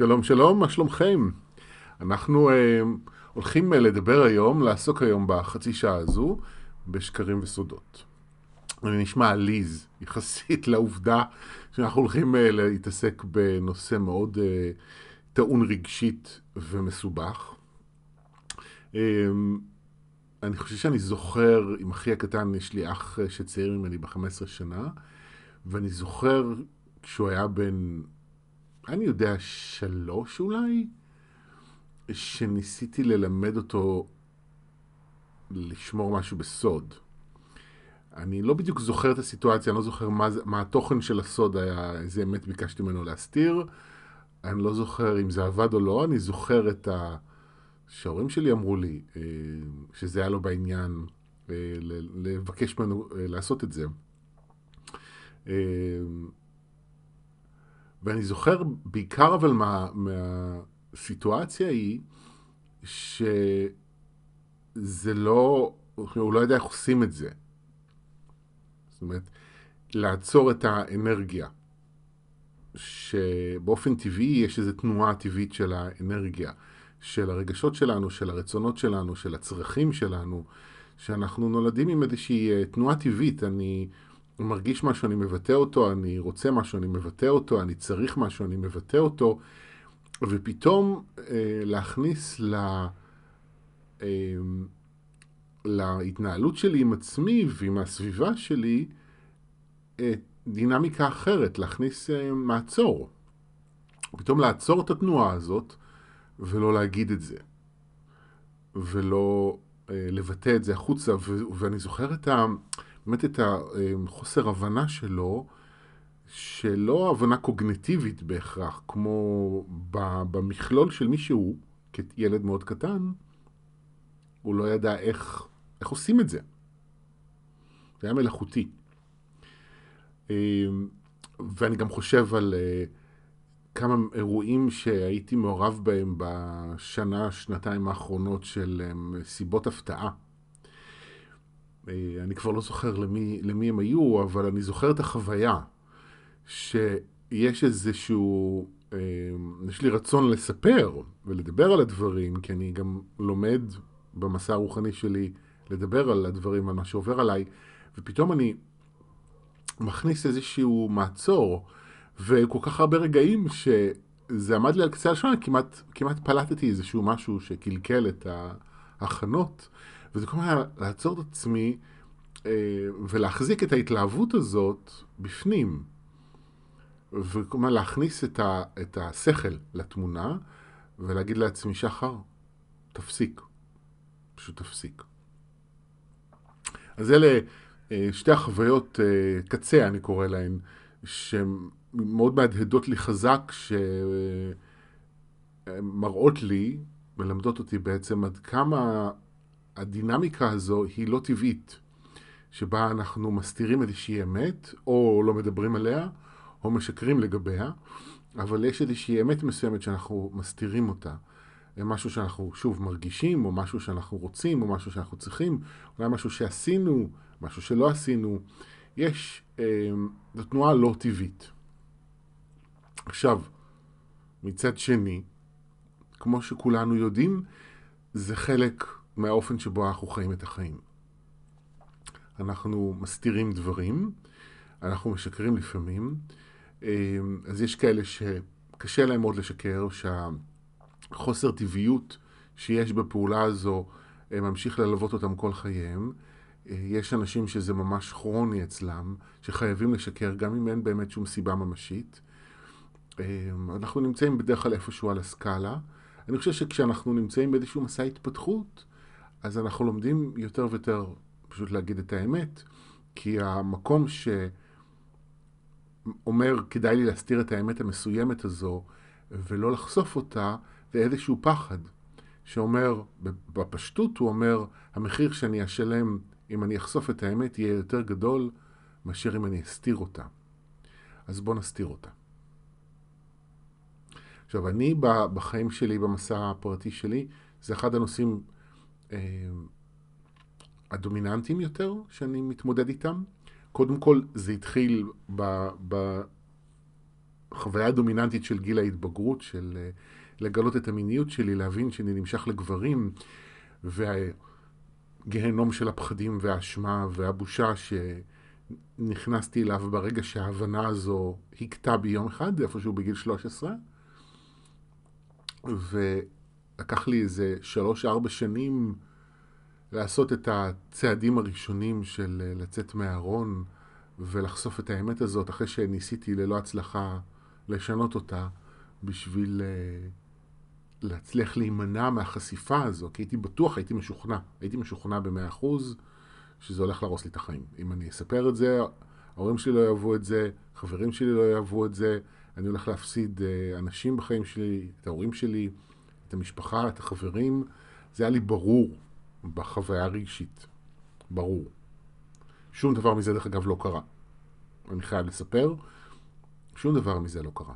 שלום שלום, מה שלומכם? אנחנו אה, הולכים אה, לדבר היום, לעסוק היום בחצי שעה הזו בשקרים וסודות. אני נשמע עליז יחסית לעובדה שאנחנו הולכים אה, להתעסק בנושא מאוד אה, טעון רגשית ומסובך. אה, אני חושב שאני זוכר, עם אחי הקטן יש לי אח אה, שצעיר ממני ב-15 שנה, ואני זוכר כשהוא היה בן אני יודע, שלוש אולי, שניסיתי ללמד אותו לשמור משהו בסוד. אני לא בדיוק זוכר את הסיטואציה, אני לא זוכר מה, מה התוכן של הסוד היה, איזה אמת ביקשתי ממנו להסתיר. אני לא זוכר אם זה עבד או לא, אני זוכר את ה... שההורים שלי אמרו לי אה, שזה היה לו בעניין אה, לבקש ממנו אה, לעשות את זה. ואני זוכר בעיקר אבל מה, מהסיטואציה היא שזה לא, הוא לא יודע איך עושים את זה. זאת אומרת, לעצור את האנרגיה. שבאופן טבעי יש איזו תנועה טבעית של האנרגיה, של הרגשות שלנו, של הרצונות שלנו, של הצרכים שלנו, שאנחנו נולדים עם איזושהי אה, תנועה טבעית. אני מרגיש משהו, אני מבטא אותו, אני רוצה משהו, אני מבטא אותו, אני צריך משהו, אני מבטא אותו, ופתאום אה, להכניס ל, אה, להתנהלות שלי עם עצמי ועם הסביבה שלי אה, דינמיקה אחרת, להכניס אה, מעצור. פתאום לעצור את התנועה הזאת ולא להגיד את זה, ולא אה, לבטא את זה החוצה, ו- ואני זוכר את ה... באמת את החוסר הבנה שלו, שלא הבנה קוגנטיבית בהכרח, כמו במכלול של מי שהוא, כילד מאוד קטן, הוא לא ידע איך, איך עושים את זה. זה היה מלאכותי. אמ, ואני גם חושב על אה, כמה אירועים שהייתי מעורב בהם בשנה, שנתיים האחרונות של אמ, סיבות הפתעה. אה, אני כבר לא זוכר למי, למי הם היו, אבל אני זוכר את החוויה שיש איזשהו, אה, יש לי רצון לספר ולדבר על הדברים, כי אני גם לומד במסע הרוחני שלי לדבר על הדברים, על מה שעובר עליי, ופתאום אני מכניס איזשהו מעצור, וכל כך הרבה רגעים שזה עמד לי על קצה הלשון, כמעט, כמעט פלטתי איזשהו משהו שקלקל את ההכנות. וזה כל הזמן לעצור את עצמי אה, ולהחזיק את ההתלהבות הזאת בפנים. וכלומר להכניס את, ה, את השכל לתמונה ולהגיד לעצמי, שחר, תפסיק. פשוט תפסיק. אז אלה אה, שתי החוויות אה, קצה, אני קורא להן, שהן מאוד מהדהדות לי חזק, שמראות לי, מלמדות אותי בעצם עד כמה הדינמיקה הזו היא לא טבעית, שבה אנחנו מסתירים איזושהי אמת, או לא מדברים עליה, או משקרים לגביה, אבל יש איזושהי אמת מסוימת שאנחנו מסתירים אותה. משהו שאנחנו שוב מרגישים, או משהו שאנחנו רוצים, או משהו שאנחנו צריכים, אולי משהו שעשינו, משהו שלא עשינו. יש, אה, זו תנועה לא טבעית. עכשיו, מצד שני, כמו שכולנו יודעים, זה חלק מהאופן שבו אנחנו חיים את החיים. אנחנו מסתירים דברים, אנחנו משקרים לפעמים, אמ, אז יש כאלה שקשה להם מאוד לשקר, שהחוסר טבעיות שיש בפעולה הזו אה, ממשיך ללוות אותם כל חייהם. אה, יש אנשים שזה ממש כרוני אצלם, שחייבים לשקר גם אם אין באמת שום סיבה ממשית. אמ, אנחנו נמצאים בדרך כלל איפשהו על הסקאלה. אני חושב שכשאנחנו נמצאים באיזשהו מסע התפתחות, אז אנחנו לומדים יותר ויותר פשוט להגיד את האמת, כי המקום שאומר כדאי לי להסתיר את האמת המסוימת הזו ולא לחשוף אותה, זה איזשהו פחד, שאומר, בפשטות הוא אומר, המחיר שאני אשלם אם אני אחשוף את האמת יהיה יותר גדול מאשר אם אני אסתיר אותה. אז בוא נסתיר אותה. עכשיו, אני בחיים שלי, במסע הפרטי שלי, זה אחד הנושאים הדומיננטיים יותר שאני מתמודד איתם. קודם כל זה התחיל ב, ב, החוויה הדומיננטית של גיל ההתבגרות, של אה, לגלות את המיניות שלי, להבין שאני נמשך לגברים, והגיהנום של הפחדים והאשמה והבושה שנכנסתי אליו ברגע שההבנה הזו הכתה בי יום אחד, איפשהו בגיל 13. ולקח לי איזה שלוש-ארבע שנים לעשות את הצעדים הראשונים של אה, לצאת מהארון ולחשוף את האמת הזאת, אחרי שניסיתי ללא הצלחה לשנות אותה בשביל uh, להצליח להימנע מהחשיפה הזו, כי הייתי בטוח, הייתי משוכנע, הייתי משוכנע במאה אחוז שזה הולך להרוס לי את החיים. אם אני אספר את זה, ההורים שלי לא יאהבו את זה, חברים שלי לא יאהבו את זה, אני הולך להפסיד uh, אנשים בחיים שלי, את ההורים שלי, את המשפחה, את החברים. זה היה לי ברור בחוויה הרגשית. ברור. שום דבר מזה, דרך אגב, לא קרה. אני חייב לספר, שום דבר מזה לא קרה.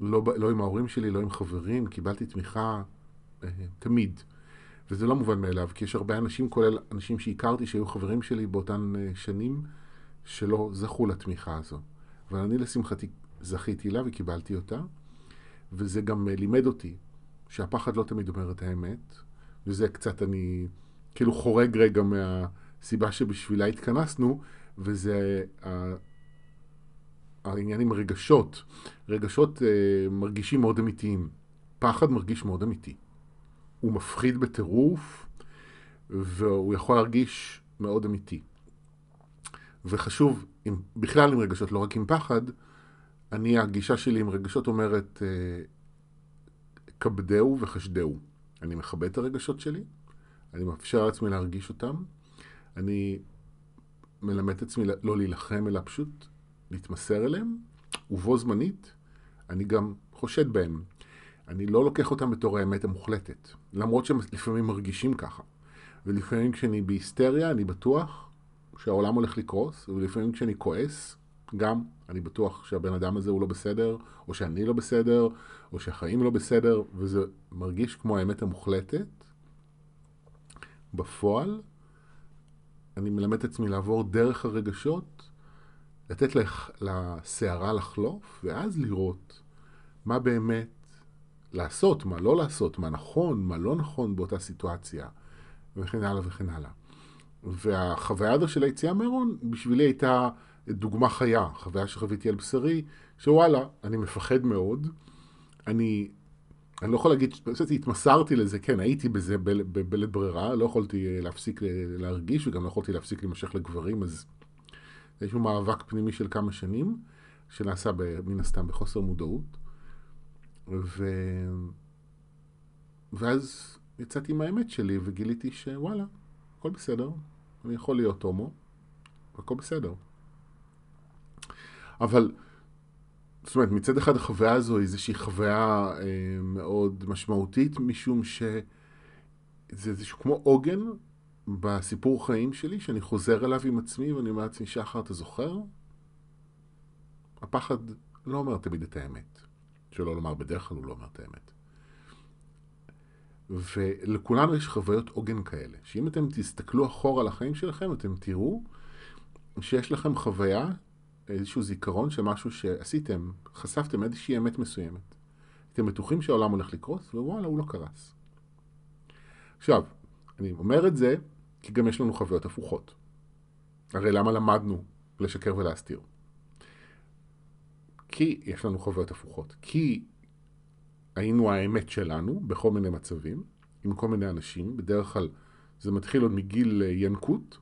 לא, לא עם ההורים שלי, לא עם חברים, קיבלתי תמיכה אה, תמיד. וזה לא מובן מאליו, כי יש הרבה אנשים, כולל אנשים שהכרתי, שהיו חברים שלי באותן אה, שנים, שלא זכו לתמיכה הזו. אבל אני לשמחתי זכיתי לה וקיבלתי אותה, וזה גם אה, לימד אותי שהפחד לא תמיד אומר את האמת, וזה קצת אני כאילו חורג רגע מהסיבה שבשבילה התכנסנו, וזה העניין עם רגשות. רגשות אה, מרגישים מאוד אמיתיים. פחד מרגיש מאוד אמיתי. הוא מפחיד בטירוף, והוא יכול להרגיש מאוד אמיתי. וחשוב, עם, בכלל עם רגשות, לא רק עם פחד, אני, הגישה שלי עם רגשות אומרת, אה, כבדהו וחשדהו. אני מכבד את הרגשות שלי, אני מאפשר לעצמי להרגיש אותם, אני מלמד את עצמי לא להילחם, אלא פשוט להתמסר אליהם, ובו זמנית אני גם חושד בהם. אני לא לוקח אותם בתור האמת המוחלטת, למרות שהם לפעמים מרגישים ככה. ולפעמים כשאני בהיסטריה, אני בטוח שהעולם הולך לקרוס, ולפעמים כשאני כועס, גם אני בטוח שהבן אדם הזה הוא לא בסדר, או שאני לא בסדר, או שהחיים לא בסדר, וזה מרגיש כמו האמת המוחלטת. בפועל, אני מלמד את עצמי לעבור דרך הרגשות, לתת לסערה לחלוף, ואז לראות מה באמת לעשות, מה לא לעשות, מה נכון, מה לא נכון באותה סיטואציה, וכן הלאה וכן הלאה. והחוויה הזו של היציאה מהארון בשבילי הייתה דוגמה חיה, חוויה שחוויתי על בשרי, שוואלה, אני מפחד מאוד, אני, אני לא יכול להגיד, פשוט התמסרתי לזה, כן, הייתי בזה בלית ברירה, לא יכולתי אה, להפסיק להרגיש וגם לא יכולתי להפסיק להימשך לגברים, אז זה איזשהו מאבק פנימי של כמה שנים, שנעשה מן הסתם בחוסר מודעות, ו... ואז יצאתי עם האמת שלי וגיליתי שוואלה, הכל בסדר, אני יכול להיות הומו, הכל בסדר. אבל, זאת אומרת, מצד אחד החוויה הזו היא איזושהי חוויה אה, מאוד משמעותית, משום שזה איזשהו כמו עוגן בסיפור חיים שלי, שאני חוזר אליו עם עצמי ואני אומר לעצמי, שחר, אתה זוכר? הפחד לא אומר תמיד את האמת. שלא לומר, בדרך כלל הוא לא אומר את האמת. ולכולנו יש חוויות עוגן כאלה, שאם אתם תסתכלו אחורה על החיים שלכם, אתם תראו שיש לכם חוויה איזשהו זיכרון של משהו שעשיתם, חשפתם איזושהי אמת מסוימת. אתם בטוחים שהעולם הולך לקרוס, ווואלה, הוא לא קרס. עכשיו, אני אומר את זה כי גם יש לנו חוויות הפוכות. הרי למה למדנו לשקר ולהסתיר? כי יש לנו חוויות הפוכות. כי היינו האמת שלנו בכל מיני מצבים, עם כל מיני אנשים, בדרך כלל זה מתחיל עוד מגיל ינקות,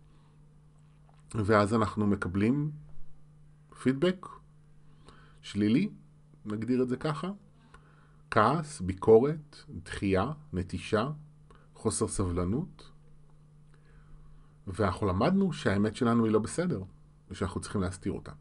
ואז אנחנו מקבלים פידבק שלילי, נגדיר את זה ככה, כעס, ביקורת, דחייה, נטישה, חוסר סבלנות, ואנחנו למדנו שהאמת שלנו היא לא בסדר, ושאנחנו צריכים להסתיר אותה.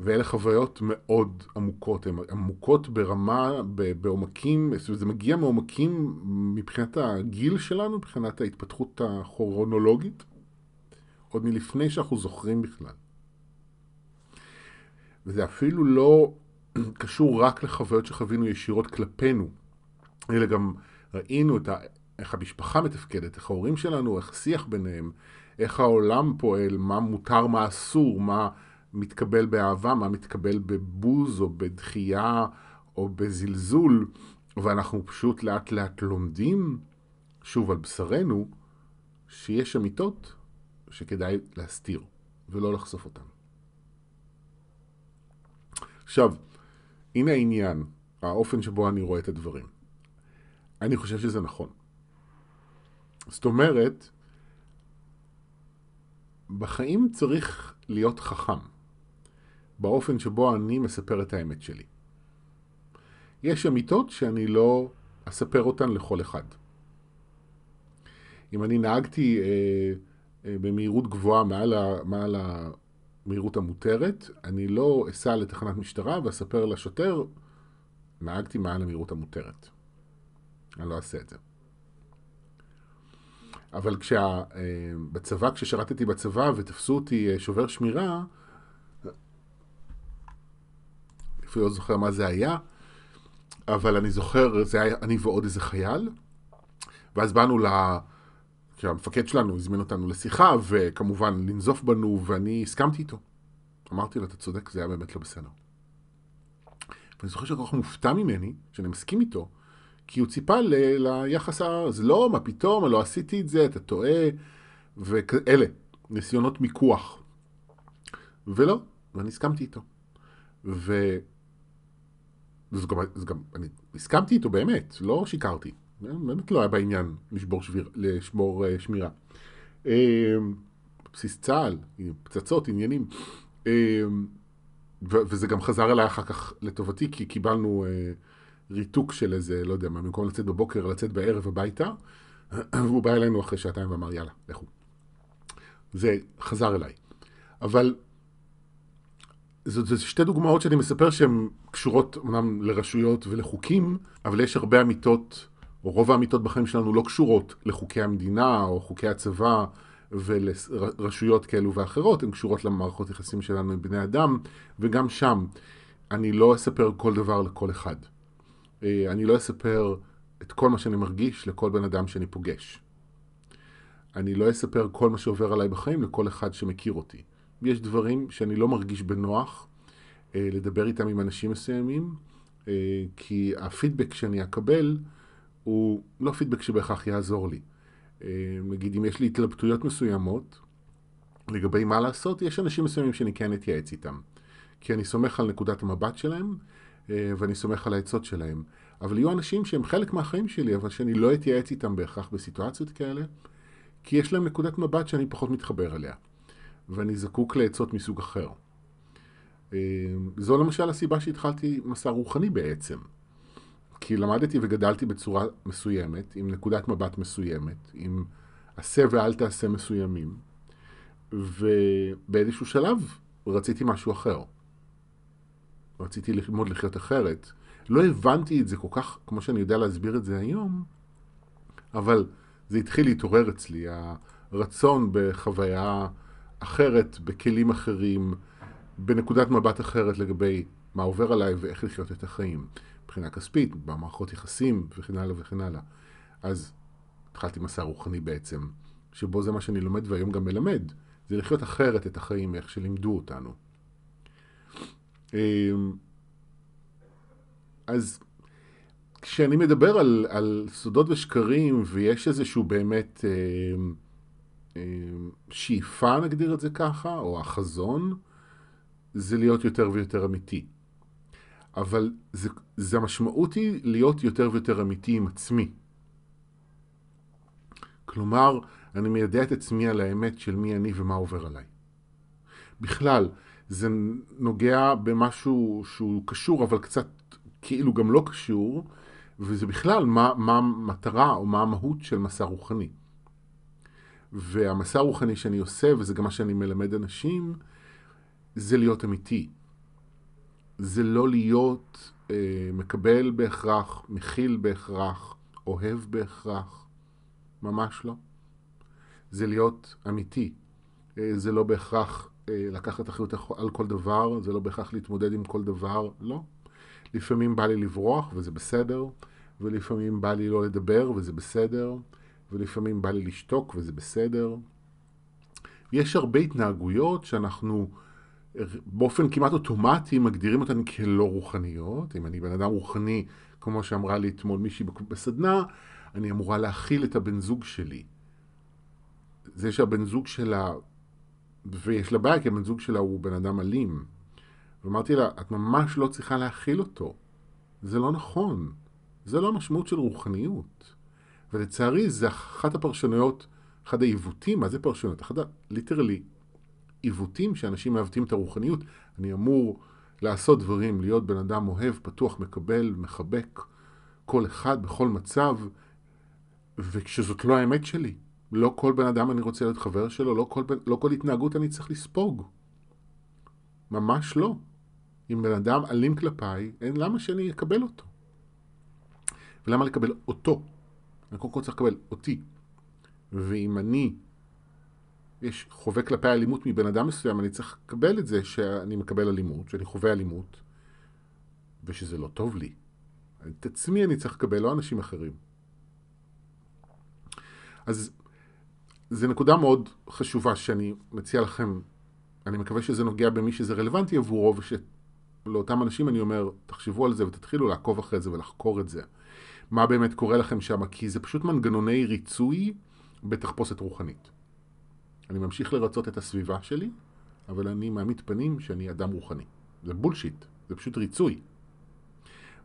ואלה חוויות מאוד עמוקות, הן עמוקות ברמה, בעומקים, זה מגיע מעומקים מבחינת הגיל שלנו, מבחינת ההתפתחות הכרונולוגית, עוד מלפני שאנחנו זוכרים בכלל. וזה אפילו לא קשור רק לחוויות שחווינו ישירות כלפינו, אלא גם ראינו את ה... איך המשפחה מתפקדת, איך ההורים שלנו, איך השיח ביניהם, איך העולם פועל, מה מותר, מה אסור, מה מתקבל באהבה, מה מתקבל בבוז או בדחייה או בזלזול, ואנחנו פשוט לאט לאט לומדים, שוב על בשרנו, שיש אמיתות שכדאי להסתיר ולא לחשוף אותן. עכשיו, הנה העניין, האופן שבו אני רואה את הדברים. אני חושב שזה נכון. זאת אומרת, בחיים צריך להיות חכם, באופן שבו אני מספר את האמת שלי. יש אמיתות שאני לא אספר אותן לכל אחד. אם אני נהגתי אה, אה, במהירות גבוהה מעל, ה, מעל המהירות המותרת, אני לא אסע לתחנת משטרה ואספר לשוטר, נהגתי מעל המהירות המותרת. אני לא אעשה את זה. אבל כשה, אה, בצבא, כששרתתי בצבא ותפסו אותי אה, שובר שמירה, אפילו לא זוכר מה זה היה, אבל אני זוכר, זה היה אני ועוד איזה חייל, ואז באנו ל... כשהמפקד שלנו הזמין אותנו לשיחה, וכמובן לנזוף בנו, ואני הסכמתי איתו. אמרתי לו, אתה צודק, זה היה באמת לא בסדר. ואני זוכר שהוא כל כך מופתע ממני, שאני מסכים איתו, כי הוא ציפה ל- ליחס ה... זה לא, מה פתאום, לא עשיתי את זה, אתה טועה, וכאלה, ניסיונות מיקוח. ולא, ואני הסכמתי איתו. ו... זה גם, זה גם, אני הסכמתי איתו באמת, לא שיקרתי. באמת לא היה בעניין לשבור, שביר, לשבור uh, שמירה. Uh, בסיס צה"ל, פצצות, עניינים. Uh, וזה גם חזר אליי אחר כך לטובתי, כי קיבלנו uh, ריתוק של איזה, לא יודע מה, במקום לצאת בבוקר, לצאת בערב הביתה, והוא בא אלינו אחרי שעתיים ואמר, יאללה, לכו. זה חזר אליי. אבל זאת שתי דוגמאות שאני מספר שהן קשורות אמנם לרשויות ולחוקים, אבל יש הרבה אמיתות, או רוב האמיתות בחיים שלנו לא קשורות לחוקי המדינה או חוקי הצבא ולרשויות כאלו ואחרות, הן קשורות למערכות יחסים שלנו עם בני אדם, וגם שם אני לא אספר כל דבר לכל אחד. אה, אני לא אספר את כל מה שאני מרגיש לכל בן אדם שאני פוגש. אני לא אספר כל מה שעובר עליי בחיים לכל אחד שמכיר אותי. יש דברים שאני לא מרגיש בנוח אה, לדבר איתם עם אנשים מסוימים, אה, כי הפידבק שאני אקבל הוא לא פידבק שבהכרח יעזור לי. אה, נגיד, אם יש לי התלבטויות מסוימות לגבי מה לעשות, יש אנשים מסוימים שאני כן אתייעץ איתם. כי אני סומך על נקודת המבט שלהם, אה, ואני סומך על העצות שלהם. אבל יהיו אנשים שהם חלק מהחיים שלי, אבל שאני לא אתייעץ איתם בהכרח בסיטואציות כאלה, כי יש להם נקודת מבט שאני פחות מתחבר אליה. ואני זקוק לעצות מסוג אחר. אה, זו למשל הסיבה שהתחלתי מסע רוחני בעצם. כי למדתי וגדלתי בצורה מסוימת, עם נקודת מבט מסוימת, עם עשה ואל תעשה מסוימים, ובאיזשהו שלב רציתי משהו אחר. רציתי ללמוד לחיות אחרת. לא הבנתי את זה כל כך, כמו שאני יודע להסביר את זה היום, אבל זה התחיל להתעורר אצלי, הרצון בחוויה אחרת, בכלים אחרים, בנקודת מבט אחרת לגבי מה עובר עליי ואיך לחיות את החיים. מבחינה כספית, במערכות יחסים וכן הלאה וכן הלאה. אז התחלתי מסע רוחני בעצם, שבו זה מה שאני לומד והיום גם מלמד, זה לחיות אחרת את החיים מאיך שלימדו אותנו. אמ, אז כשאני מדבר על, על סודות ושקרים ויש איזשהו באמת אה, אה, שאיפה, נגדיר את זה ככה, או החזון, זה להיות יותר ויותר אמיתי. אבל זה, זה המשמעות היא להיות יותר ויותר אמיתי עם עצמי. כלומר, אני מיידע את עצמי על האמת של מי אני ומה עובר עליי. בכלל, זה נוגע במשהו שהוא קשור, אבל קצת כאילו גם לא קשור, וזה בכלל מה, מה המטרה או מה המהות של מסע רוחני. והמסע הרוחני שאני עושה, וזה גם מה שאני מלמד אנשים, זה להיות אמיתי. זה לא להיות אה, מקבל בהכרח, מכיל בהכרח, אוהב בהכרח. ממש לא. זה להיות אמיתי. אה, זה לא בהכרח אה, לקחת אחריות על כל דבר, זה לא בהכרח להתמודד עם כל דבר, לא. לפעמים בא לי לברוח וזה בסדר, ולפעמים בא לי לא לדבר וזה בסדר, ולפעמים בא לי לשתוק וזה בסדר. יש הרבה התנהגויות שאנחנו באופן כמעט אוטומטי מגדירים אותן כלא רוחניות. אם אני בן אדם רוחני, כמו שאמרה לי אתמול מישהי בסדנה, אני אמורה להכיל את הבן זוג שלי. זה שהבן זוג שלה, ויש לה בעיה כי הבן זוג שלה הוא בן אדם אלים. ואמרתי לה, את ממש לא צריכה להכיל אותו. זה לא נכון. זה לא המשמעות של רוחניות. ולצערי, זה אחת הפרשנויות, אחד העיוותים, מה זה פרשנות? אחד הליטרלי עיוותים שאנשים מעוותים את הרוחניות. אני אמור לעשות דברים, להיות בן אדם אוהב, פתוח, מקבל, מחבק כל אחד בכל מצב, וכשזאת לא האמת שלי. לא כל בן אדם אני רוצה להיות חבר שלו, לא כל, לא כל התנהגות אני צריך לספוג. ממש לא. אם בן אדם אלים כלפיי, אין למה שאני אקבל אותו. ולמה לקבל אותו? אני קודם כל צריך לקבל אותי. ואם אני, יש חווה כלפי אלימות מבן אדם מסוים, אני צריך לקבל את זה שאני מקבל אלימות, שאני חווה אלימות, ושזה לא טוב לי. את עצמי אני צריך לקבל, לא אנשים אחרים. אז זו נקודה מאוד חשובה שאני מציע לכם, אני מקווה שזה נוגע במי שזה רלוונטי עבורו, ושלאותם אנשים אני אומר, תחשבו על זה ותתחילו לעקוב אחרי זה ולחקור את זה. מה באמת קורה לכם שם, כי זה פשוט מנגנוני ריצוי בתחפושת רוחנית. אני ממשיך לרצות את הסביבה שלי, אבל אני מעמיד פנים שאני אדם רוחני. זה בולשיט, זה פשוט ריצוי.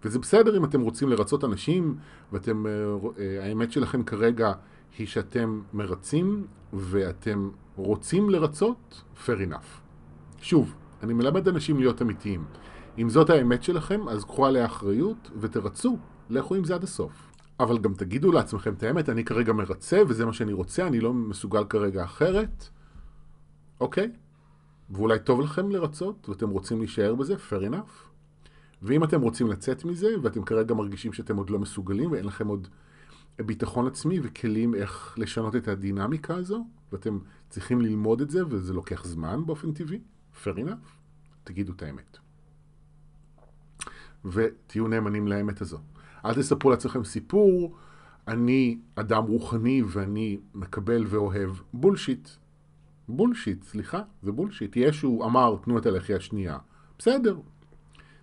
וזה בסדר אם אתם רוצים לרצות אנשים, ואתם, אה, אה, האמת שלכם כרגע היא שאתם מרצים ואתם רוצים לרצות, fair enough. שוב, אני מלמד אנשים להיות אמיתיים. אם זאת האמת שלכם, אז קחו עליה אחריות ותרצו, לכו עם זה עד הסוף. אבל גם תגידו לעצמכם את האמת, אני כרגע מרצה וזה מה שאני רוצה, אני לא מסוגל כרגע אחרת. אוקיי? ואולי טוב לכם לרצות ואתם רוצים להישאר בזה, fair enough. ואם אתם רוצים לצאת מזה ואתם כרגע מרגישים שאתם עוד לא מסוגלים ואין לכם עוד ביטחון עצמי וכלים איך לשנות את הדינמיקה הזו, ואתם צריכים ללמוד את זה וזה לוקח זמן באופן טבעי, fair enough, תגידו את האמת. ותהיו נאמנים לאמת הזו. אל תספרו לעצמכם סיפור, אני אדם רוחני ואני מקבל ואוהב בולשיט. בולשיט, סליחה, זה בולשיט. ישו אמר, תנו את הלחי השנייה. בסדר.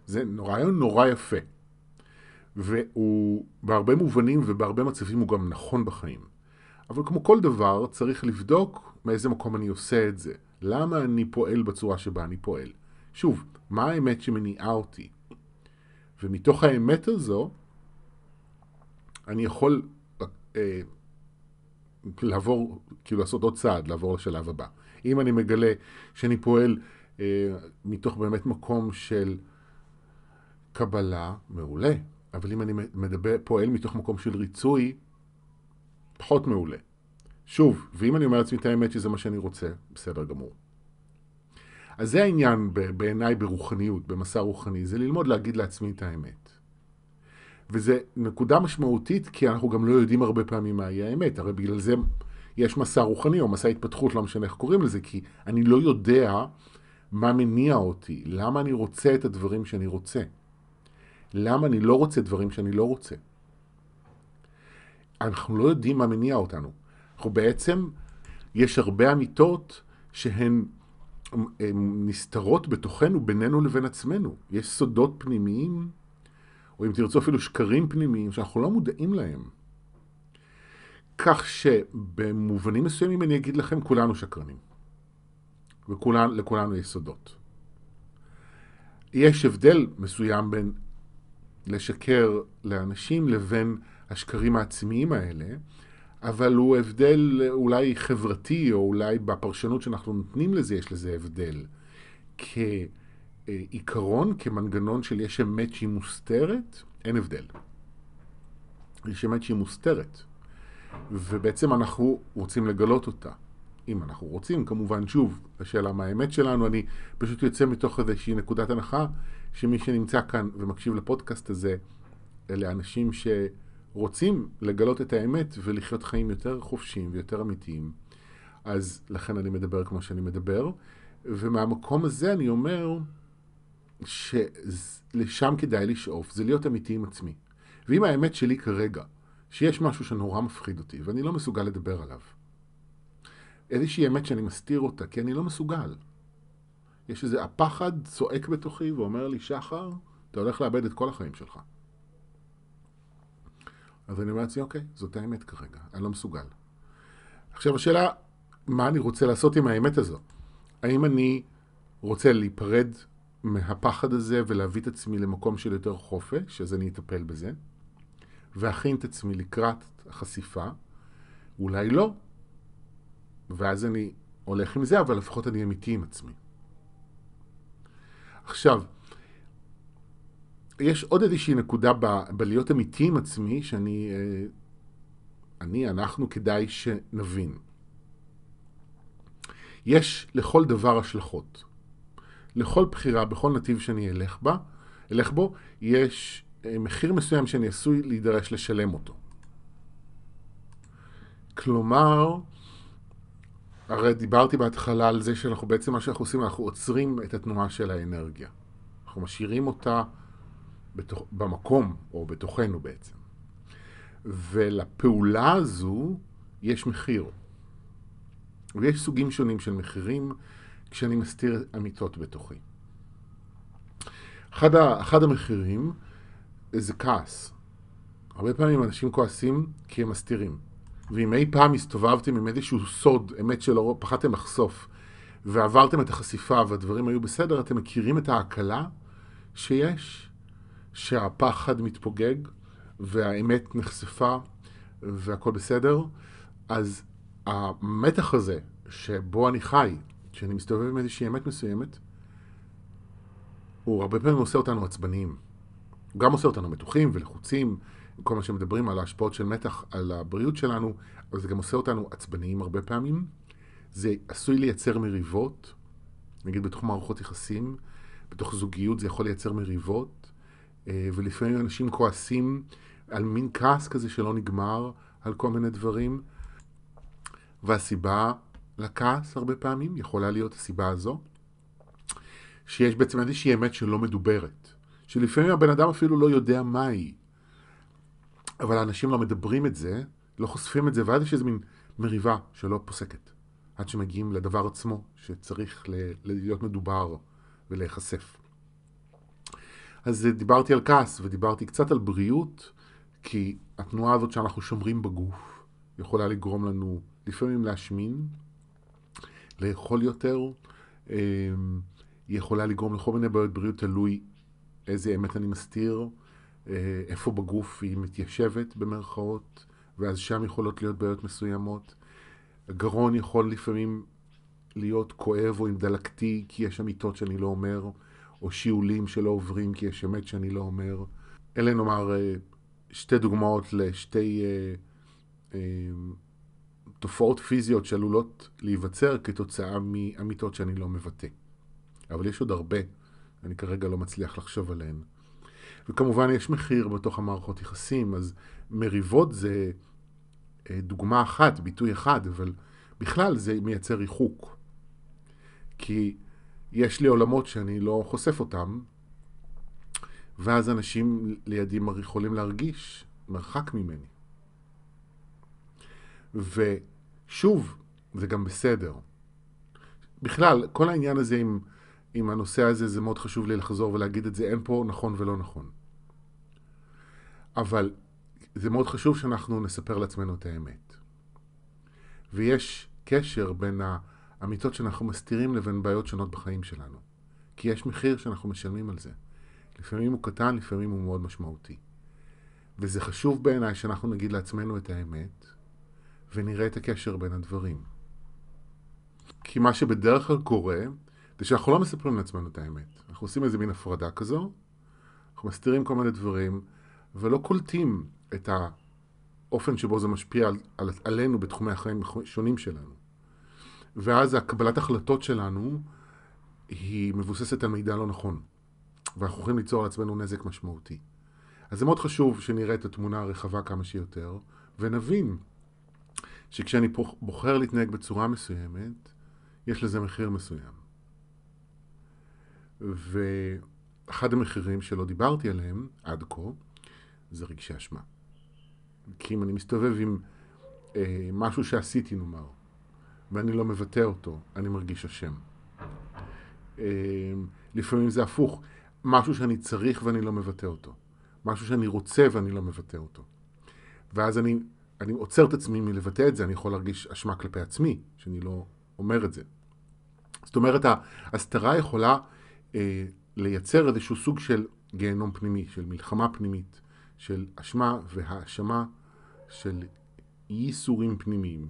זה רעיון נורא יפה. והוא בהרבה מובנים ובהרבה מצבים הוא גם נכון בחיים. אבל כמו כל דבר, צריך לבדוק מאיזה מקום אני עושה את זה. למה אני פועל בצורה שבה אני פועל. שוב, מה האמת שמניעה אותי? ומתוך האמת הזו, אני יכול אה, לעבור, כאילו לעשות עוד צעד, לעבור לשלב הבא. אם אני מגלה שאני פועל אה, מתוך באמת מקום של קבלה, מעולה. אבל אם אני מדבר, פועל מתוך מקום של ריצוי, פחות מעולה. שוב, ואם אני אומר לעצמי את האמת שזה מה שאני רוצה, בסדר גמור. אז זה העניין בעיניי ברוחניות, במסע רוחני, זה ללמוד להגיד לעצמי את האמת. וזה נקודה משמעותית, כי אנחנו גם לא יודעים הרבה פעמים מהי האמת. הרי בגלל זה יש מסע רוחני או מסע התפתחות, לא משנה איך קוראים לזה, כי אני לא יודע מה מניע אותי, למה אני רוצה את הדברים שאני רוצה. למה אני לא רוצה דברים שאני לא רוצה. אנחנו לא יודעים מה מניע אותנו. אנחנו בעצם, יש הרבה אמיתות שהן נסתרות בתוכנו, בינינו לבין עצמנו. יש סודות פנימיים או אם תרצו אפילו שקרים פנימיים שאנחנו לא מודעים להם. כך שבמובנים מסוימים אני אגיד לכם, כולנו שקרנים. ולכולנו יש סודות. יש הבדל מסוים בין לשקר לאנשים לבין השקרים העצמיים האלה, אבל הוא הבדל אולי חברתי, או אולי בפרשנות שאנחנו נותנים לזה יש לזה הבדל. כי עיקרון כמנגנון של יש אמת שהיא מוסתרת, אין הבדל. יש אמת שהיא מוסתרת, ובעצם אנחנו רוצים לגלות אותה. אם אנחנו רוצים, כמובן, שוב, השאלה מה האמת שלנו, אני פשוט יוצא מתוך איזושהי נקודת הנחה, שמי שנמצא כאן ומקשיב לפודקאסט הזה, אלה אנשים שרוצים לגלות את האמת ולחיות חיים יותר חופשיים ויותר אמיתיים. אז לכן אני מדבר כמו שאני מדבר, ומהמקום הזה אני אומר, שלשם כדאי לשאוף, זה להיות אמיתי עם עצמי. ואם האמת שלי כרגע, שיש משהו שנורא מפחיד אותי, ואני לא מסוגל לדבר עליו, איזושהי אמת שאני מסתיר אותה, כי אני לא מסוגל. יש איזה, הפחד צועק בתוכי ואומר לי, שחר, אתה הולך לאבד את כל החיים שלך. אז אני אומר לעצמי, אוקיי, זאת האמת כרגע, אני לא מסוגל. עכשיו השאלה, מה אני רוצה לעשות עם האמת הזו? האם אני רוצה להיפרד מהפחד הזה ולהביא את עצמי למקום של יותר חופש, אז אני אטפל בזה, ואכין את עצמי לקראת החשיפה, אולי לא. ואז אני הולך עם זה, אבל לפחות אני אמיתי עם עצמי. עכשיו, יש עוד איזושהי נקודה ב, בלהיות אמיתי עם עצמי, שאני, אה, אני, אנחנו, כדאי שנבין. יש לכל דבר השלכות. לכל בחירה, בכל נתיב שאני אלך בה, אלך בו, יש אה, מחיר מסוים שאני עשוי להידרש לשלם אותו. כלומר, הרי דיברתי בהתחלה על זה שאנחנו בעצם, מה שאנחנו עושים, אנחנו עוצרים את התנועה של האנרגיה. אנחנו משאירים אותה בתוך, במקום, או בתוכנו בעצם. ולפעולה הזו יש מחיר. ויש סוגים שונים של מחירים כשאני מסתיר אמיתות בתוכי. אחד, ה, אחד המחירים זה כעס. הרבה פעמים אנשים כועסים כי הם מסתירים. ואם אי פעם הסתובבתם עם איזשהו סוד, אמת שלא פחדתם לחשוף, ועברתם את החשיפה והדברים היו בסדר, אתם מכירים את ההקלה שיש, שהפחד מתפוגג, והאמת נחשפה, והכל בסדר, אז המתח הזה, שבו אני חי, כשאני מסתובב עם איזושהי אמת מסוימת, הוא הרבה פעמים עושה אותנו עצבניים. הוא גם עושה אותנו מתוחים ולחוצים, כל מה שמדברים על ההשפעות של מתח על הבריאות שלנו, אבל זה גם עושה אותנו עצבניים הרבה פעמים. זה עשוי לייצר מריבות, נגיד בתוך מערכות יחסים, בתוך זוגיות זה יכול לייצר מריבות, אה, ולפעמים אנשים כועסים על מין כעס כזה שלא נגמר, על כל מיני דברים. והסיבה לכעס הרבה פעמים יכולה להיות הסיבה הזו, שיש בעצם איזושהי אמת שלא מדוברת, שלפעמים הבן אדם אפילו לא יודע מה היא, אבל האנשים לא מדברים את זה, לא חושפים את זה, ואז יש איזו מין מריבה שלא פוסקת, עד שמגיעים לדבר עצמו שצריך להיות מדובר ולהיחשף. אז דיברתי על כעס ודיברתי קצת על בריאות, כי התנועה הזאת שאנחנו שומרים בגוף יכולה לגרום לנו לפעמים להשמין, לאכול יותר, אמ, היא יכולה לגרום לכל מיני בעיות בריאות, תלוי איזה אמת אני מסתיר, אה, איפה בגוף היא מתיישבת במרכאות, ואז שם יכולות להיות בעיות מסוימות. הגרון יכול לפעמים להיות כואב או עם דלקתי, כי יש אמיתות שאני לא אומר, או שיעולים שלא עוברים כי יש אמת שאני לא אומר. אלה נאמר אה, שתי דוגמאות לשתי אה, תופעות פיזיות שעלולות להיווצר כתוצאה מאמיתות שאני לא מבטא. אבל יש עוד הרבה, אני כרגע לא מצליח לחשוב עליהן. וכמובן יש מחיר בתוך המערכות יחסים, אז מריבות זה אה, דוגמה אחת, ביטוי אחד, אבל בכלל זה מייצר ריחוק. כי יש לי עולמות שאני לא חושף אותם, ואז אנשים לידי יכולים להרגיש מרחק ממני. ושוב, זה גם בסדר. בכלל, כל העניין הזה עם, עם הנושא הזה, זה מאוד חשוב לי לחזור ולהגיד את זה, אין פה נכון ולא נכון. אבל זה מאוד חשוב שאנחנו נספר לעצמנו את האמת. ויש קשר בין האמיתות שאנחנו מסתירים לבין בעיות שונות בחיים שלנו. כי יש מחיר שאנחנו משלמים על זה. לפעמים הוא קטן, לפעמים הוא מאוד משמעותי. וזה חשוב בעיניי שאנחנו נגיד לעצמנו את האמת, ונראה את הקשר בין הדברים. כי מה שבדרך כלל קורה, זה שאנחנו לא מספרים לעצמנו את האמת. אנחנו עושים איזה מין הפרדה כזו, אנחנו מסתירים כל מיני דברים, ולא קולטים את האופן שבו זה משפיע על, על, עלינו בתחומי החיים שונים שלנו. ואז הקבלת החלטות שלנו היא מבוססת על מידע לא נכון, ואנחנו יכולים ליצור לעצמנו נזק משמעותי. אז זה מאוד חשוב שנראה את התמונה הרחבה כמה שיותר, ונבין שכשאני בוחר להתנהג בצורה מסוימת, יש לזה מחיר מסוים. ואחד המחירים שלא דיברתי עליהם עד כה, זה רגשי אשמה. כי אם אני מסתובב עם אה, משהו שעשיתי, נאמר, ואני לא מבטא אותו, אני מרגיש אשם. לפעמים זה הפוך, משהו שאני צריך ואני לא מבטא אותו. משהו שאני רוצה ואני לא מבטא אותו. ואז אני, אני עוצר את עצמי מלבטא את זה, אני יכול להרגיש אשמה כלפי עצמי, שאני לא אומר את זה. זאת אומרת, ההסתרה יכולה אה, לייצר איזשהו סוג של גיהנום פנימי, של מלחמה פנימית, של אשמה והאשמה, של ייסורים פנימיים,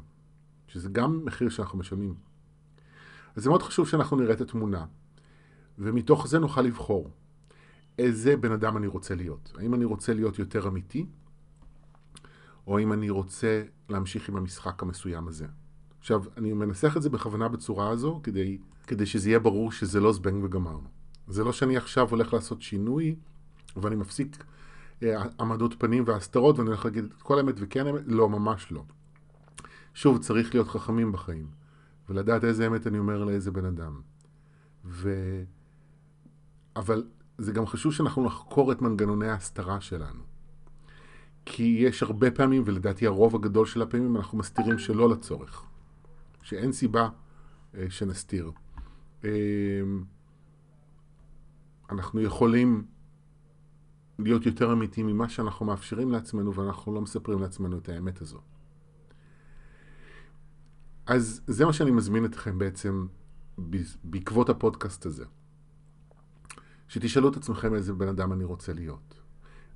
שזה גם מחיר שאנחנו משלמים. אז זה מאוד חשוב שאנחנו נראה את התמונה, ומתוך זה נוכל לבחור איזה בן אדם אני רוצה להיות. האם אני רוצה להיות יותר אמיתי, או האם אני רוצה להמשיך עם המשחק המסוים הזה. עכשיו, אני מנסח את זה בכוונה בצורה הזו, כדי, כדי שזה יהיה ברור שזה לא זבנג וגמרנו. זה לא שאני עכשיו הולך לעשות שינוי, ואני מפסיק אה, עמדות פנים והסתרות, ואני הולך להגיד את כל האמת וכן האמת, לא, ממש לא. שוב, צריך להיות חכמים בחיים, ולדעת איזה אמת אני אומר לאיזה בן אדם. ו... אבל זה גם חשוב שאנחנו נחקור את מנגנוני ההסתרה שלנו. כי יש הרבה פעמים, ולדעתי הרוב הגדול של הפעמים, אנחנו מסתירים שלא לצורך. שאין סיבה אה, שנסתיר. אה, אנחנו יכולים להיות יותר אמיתיים ממה שאנחנו מאפשרים לעצמנו, ואנחנו לא מספרים לעצמנו את האמת הזו. אז זה מה שאני מזמין אתכם בעצם בעקבות הפודקאסט הזה. שתשאלו את עצמכם איזה בן אדם אני רוצה להיות.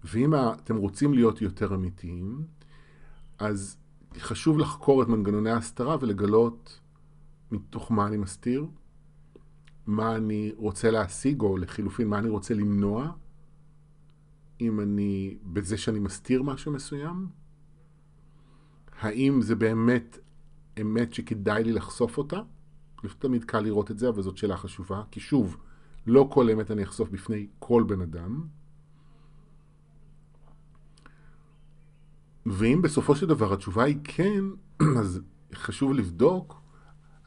ואם אתם רוצים להיות יותר אמיתיים, אז חשוב לחקור את מנגנוני ההסתרה ולגלות מתוך מה אני מסתיר, מה אני רוצה להשיג, או לחילופין, מה אני רוצה למנוע, אם אני, בזה שאני מסתיר משהו מסוים? האם זה באמת אמת שכדאי לי לחשוף אותה? לא תמיד קל לראות את זה, אבל זאת שאלה חשובה, כי שוב, לא כל אמת אני אחשוף בפני כל בן אדם. ואם בסופו של דבר התשובה היא כן, אז חשוב לבדוק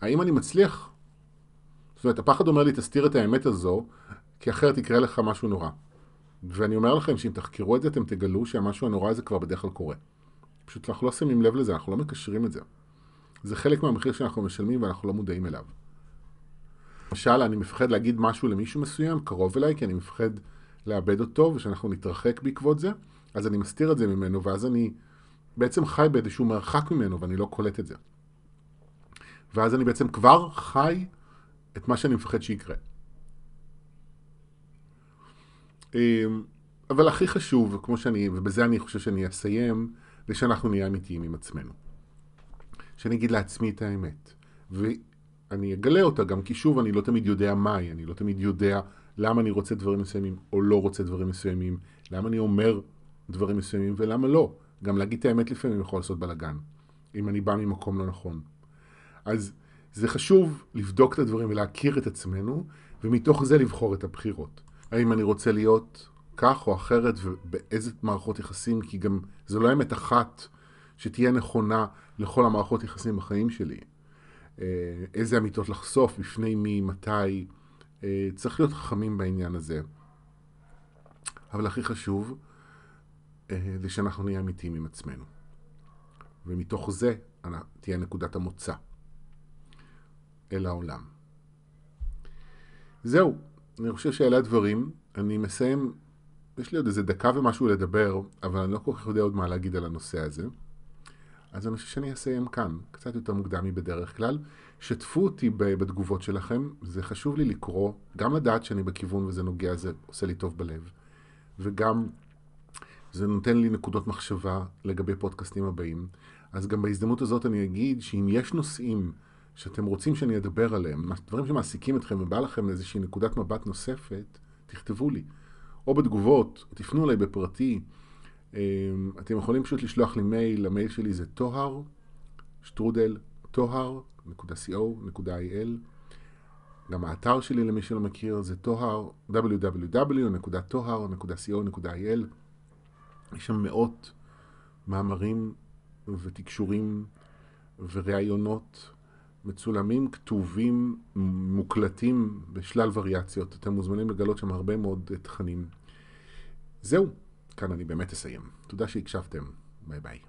האם אני מצליח. זאת אומרת, הפחד אומר לי, תסתיר את האמת הזו, כי אחרת יקרה לך משהו נורא. ואני אומר לכם שאם תחקרו את זה, אתם תגלו שהמשהו הנורא הזה כבר בדרך כלל קורה. פשוט אנחנו לא שמים לב לזה, אנחנו לא מקשרים את זה. זה חלק מהמחיר שאנחנו משלמים ואנחנו לא מודעים אליו. למשל, אני מפחד להגיד משהו למישהו מסוים, קרוב אליי, כי אני מפחד לאבד אותו ושאנחנו נתרחק בעקבות זה, אז אני מסתיר את זה ממנו, ואז אני בעצם חי באיזשהו מרחק ממנו ואני לא קולט את זה. ואז אני בעצם כבר חי את מה שאני מפחד שיקרה. אמ, אבל הכי חשוב, כמו שאני, ובזה אני חושב שאני אסיים, זה שאנחנו נהיה אמיתיים עם עצמנו. שאני אגיד לעצמי את האמת. ואני אגלה אותה גם כי שוב, אני לא תמיד יודע מהי, אני לא תמיד יודע למה אני רוצה דברים מסוימים או לא רוצה דברים מסוימים, למה אני אומר דברים מסוימים ולמה לא. גם להגיד את האמת לפעמים יכול לעשות בלאגן, אם אני בא ממקום לא נכון. אז זה חשוב לבדוק את הדברים ולהכיר את עצמנו, ומתוך זה לבחור את הבחירות. האם אני רוצה להיות כך או אחרת ובאיזה מערכות יחסים, כי גם זו לא אמת אחת שתהיה נכונה לכל המערכות יחסים בחיים שלי. אה, איזה אמיתות לחשוף, בפני מי, מתי. אה, צריך להיות חכמים בעניין הזה. אבל הכי חשוב, זה שאנחנו נהיה אמיתיים עם עצמנו. ומתוך זה תהיה נקודת המוצא אל העולם. זהו, אני חושב שאלה הדברים. אני מסיים, יש לי עוד איזה דקה ומשהו לדבר, אבל אני לא כל כך יודע עוד מה להגיד על הנושא הזה. אז אני חושב שאני אסיים כאן, קצת יותר מוקדם מבדרך כלל. שתפו אותי בתגובות שלכם, זה חשוב לי לקרוא, גם לדעת שאני בכיוון וזה נוגע, זה עושה לי טוב בלב, וגם זה נותן לי נקודות מחשבה לגבי פודקאסטים הבאים. אז גם בהזדמנות הזאת אני אגיד שאם יש נושאים שאתם רוצים שאני אדבר עליהם, דברים שמעסיקים אתכם ובא לכם לאיזושהי נקודת מבט נוספת, תכתבו לי. או בתגובות, תפנו אליי בפרטי. אמ, אתם יכולים פשוט לשלוח לי מייל, המייל שלי זה טוהר, שטרודל, טוהר.co.il. גם האתר שלי למי שלא מכיר זה טוהר, www.tohar.co.il. יש שם מאות מאמרים ותקשורים וראיונות מצולמים, כתובים, מוקלטים בשלל וריאציות. אתם מוזמנים לגלות שם הרבה מאוד תכנים. זהו, כאן אני באמת אסיים. תודה שהקשבתם. ביי ביי.